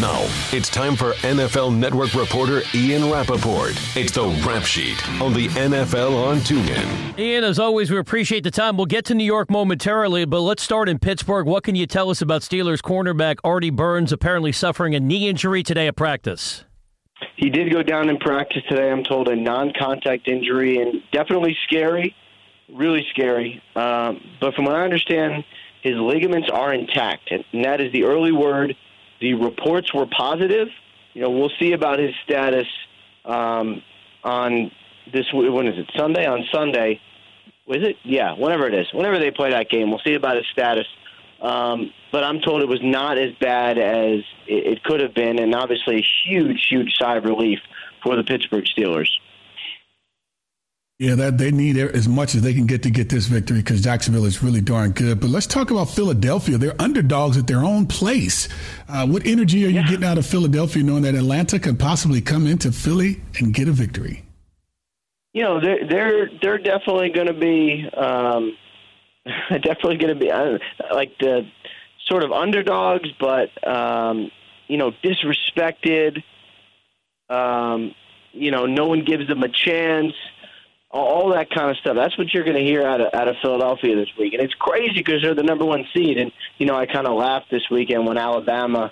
Now, it's time for NFL Network reporter Ian Rapoport. It's the Rap Sheet on the NFL on TuneIn. Ian, as always, we appreciate the time. We'll get to New York momentarily, but let's start in Pittsburgh. What can you tell us about Steelers cornerback Artie Burns apparently suffering a knee injury today at practice? He did go down in practice today, I'm told, a non contact injury, and definitely scary, really scary. Um, but from what I understand, his ligaments are intact, and that is the early word the reports were positive. You know, we'll see about his status um, on this. When is it? Sunday. On Sunday, was it? Yeah, whenever it is, whenever they play that game, we'll see about his status. Um, but I'm told it was not as bad as it, it could have been, and obviously a huge, huge sigh of relief for the Pittsburgh Steelers. Yeah, that they need as much as they can get to get this victory because Jacksonville is really darn good. But let's talk about Philadelphia. They're underdogs at their own place. Uh, what energy are you getting out of Philadelphia, knowing that Atlanta can possibly come into Philly and get a victory? You know, they're they're they're definitely going to be um, definitely going to be uh, like the sort of underdogs, but um, you know, disrespected. Um, you know, no one gives them a chance all that kind of stuff. That's what you're going to hear out of out of Philadelphia this week, and it's crazy because they're the number one seed. And you know, I kind of laughed this weekend when Alabama,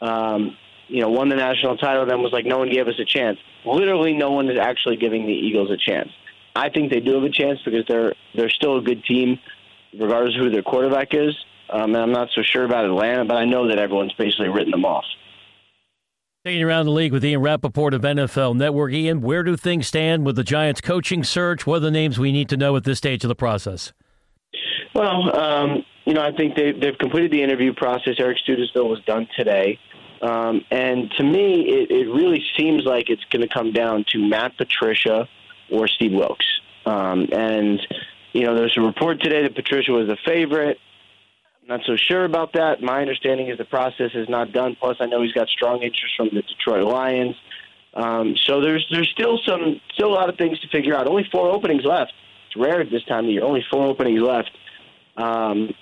um, you know, won the national title. Then was like, no one gave us a chance. Literally, no one is actually giving the Eagles a chance. I think they do have a chance because they're they're still a good team, regardless of who their quarterback is. Um, and I'm not so sure about Atlanta, but I know that everyone's basically written them off. Taking around the league with Ian Rapoport of NFL Network. Ian, where do things stand with the Giants coaching search? What are the names we need to know at this stage of the process? Well, um, you know, I think they've, they've completed the interview process. Eric Studesville was done today. Um, and to me, it, it really seems like it's going to come down to Matt Patricia or Steve Wilks. Um, and, you know, there's a report today that Patricia was a favorite not so sure about that. My understanding is the process is not done. Plus, I know he's got strong interest from the Detroit Lions. Um, so there's there's still some still a lot of things to figure out. Only four openings left. It's rare at this time of year. Only four openings left. Um,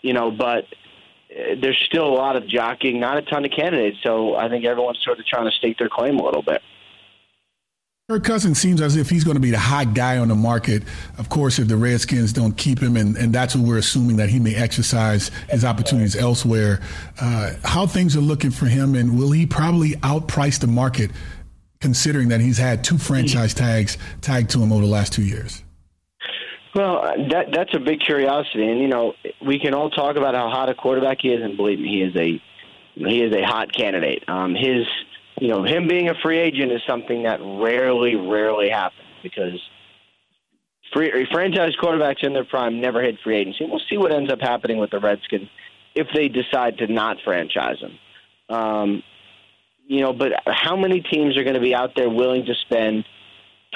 you know, but uh, there's still a lot of jockeying, not a ton of candidates. So I think everyone's sort of trying to stake their claim a little bit. Kirk Cousins seems as if he's going to be the hot guy on the market. Of course, if the Redskins don't keep him, and, and that's what we're assuming that he may exercise his opportunities elsewhere. Uh, how things are looking for him, and will he probably outprice the market, considering that he's had two franchise tags tagged to him over the last two years? Well, that that's a big curiosity, and you know we can all talk about how hot a quarterback he is, and believe me, he is a he is a hot candidate. Um, his you know, him being a free agent is something that rarely, rarely happens because free franchise quarterbacks in their prime never hit free agency. We'll see what ends up happening with the Redskins if they decide to not franchise him. Um, you know, but how many teams are going to be out there willing to spend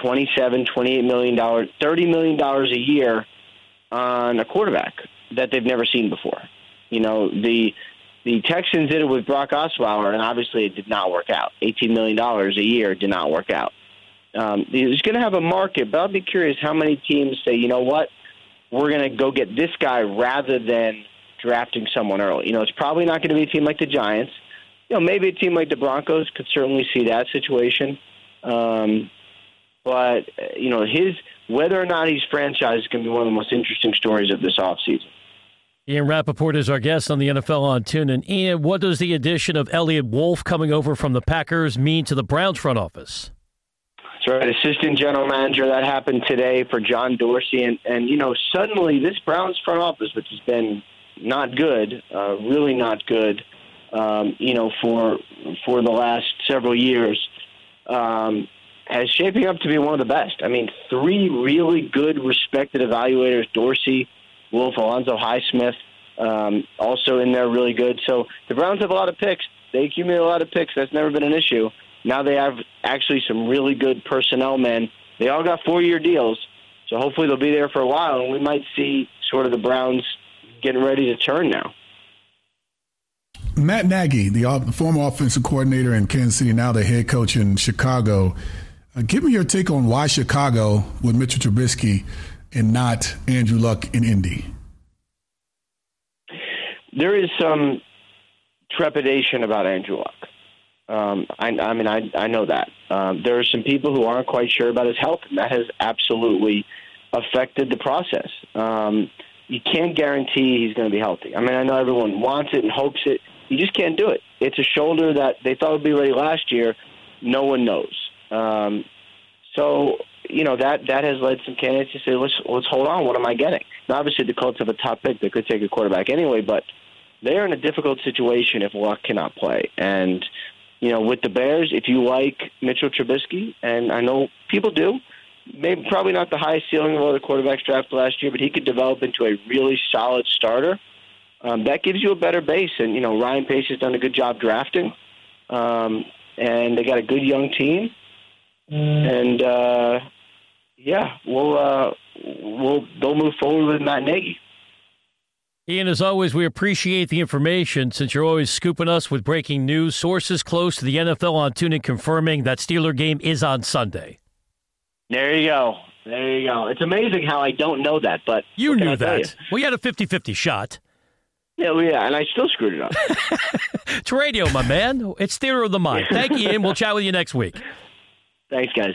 twenty-seven, twenty-eight million dollars, thirty million dollars a year on a quarterback that they've never seen before? You know, the the Texans did it with Brock Osweiler, and obviously it did not work out. $18 million a year did not work out. Um, he's going to have a market, but I'll be curious how many teams say, you know what, we're going to go get this guy rather than drafting someone early. You know, it's probably not going to be a team like the Giants. You know, maybe a team like the Broncos could certainly see that situation. Um, but, you know, his whether or not he's franchised is going to be one of the most interesting stories of this offseason. Ian Rapoport is our guest on the NFL on Tune. And Ian, what does the addition of Eliot Wolf coming over from the Packers mean to the Browns front office? That's right, assistant general manager. That happened today for John Dorsey, and and you know suddenly this Browns front office, which has been not good, uh, really not good, um, you know for for the last several years, um, has shaping up to be one of the best. I mean, three really good, respected evaluators: Dorsey. Wolf, Alonzo Highsmith, um, also in there really good. So the Browns have a lot of picks. They accumulate a lot of picks. That's never been an issue. Now they have actually some really good personnel men. They all got four year deals. So hopefully they'll be there for a while, and we might see sort of the Browns getting ready to turn now. Matt Nagy, the former offensive coordinator in Kansas City, now the head coach in Chicago. Uh, give me your take on why Chicago with Mitchell Trubisky and not Andrew Luck in Indy? There is some trepidation about Andrew Luck. Um, I, I mean, I, I know that. Um, there are some people who aren't quite sure about his health, and that has absolutely affected the process. Um, you can't guarantee he's going to be healthy. I mean, I know everyone wants it and hopes it. You just can't do it. It's a shoulder that they thought would be ready last year. No one knows. Um, so you know that that has led some candidates to say, let's let's hold on. What am I getting? Now, obviously, the Colts have a top pick that could take a quarterback anyway, but they're in a difficult situation if Luck cannot play. And you know, with the Bears, if you like Mitchell Trubisky, and I know people do, maybe probably not the highest ceiling of all the quarterbacks drafted last year, but he could develop into a really solid starter. Um, that gives you a better base, and you know Ryan Pace has done a good job drafting, um, and they got a good young team, and uh, yeah, we'll uh, we'll they'll move forward with Matt Nagy. Ian, as always, we appreciate the information since you're always scooping us with breaking news. Sources close to the NFL on TuneIn confirming that Steeler game is on Sunday. There you go. There you go. It's amazing how I don't know that, but you knew that. You? Well, you had a 50-50 shot. Yeah, well, yeah, and I still screwed it up. it's radio, my man. It's theater of the mind. Thank you, Ian. We'll chat with you next week. Thanks, guys.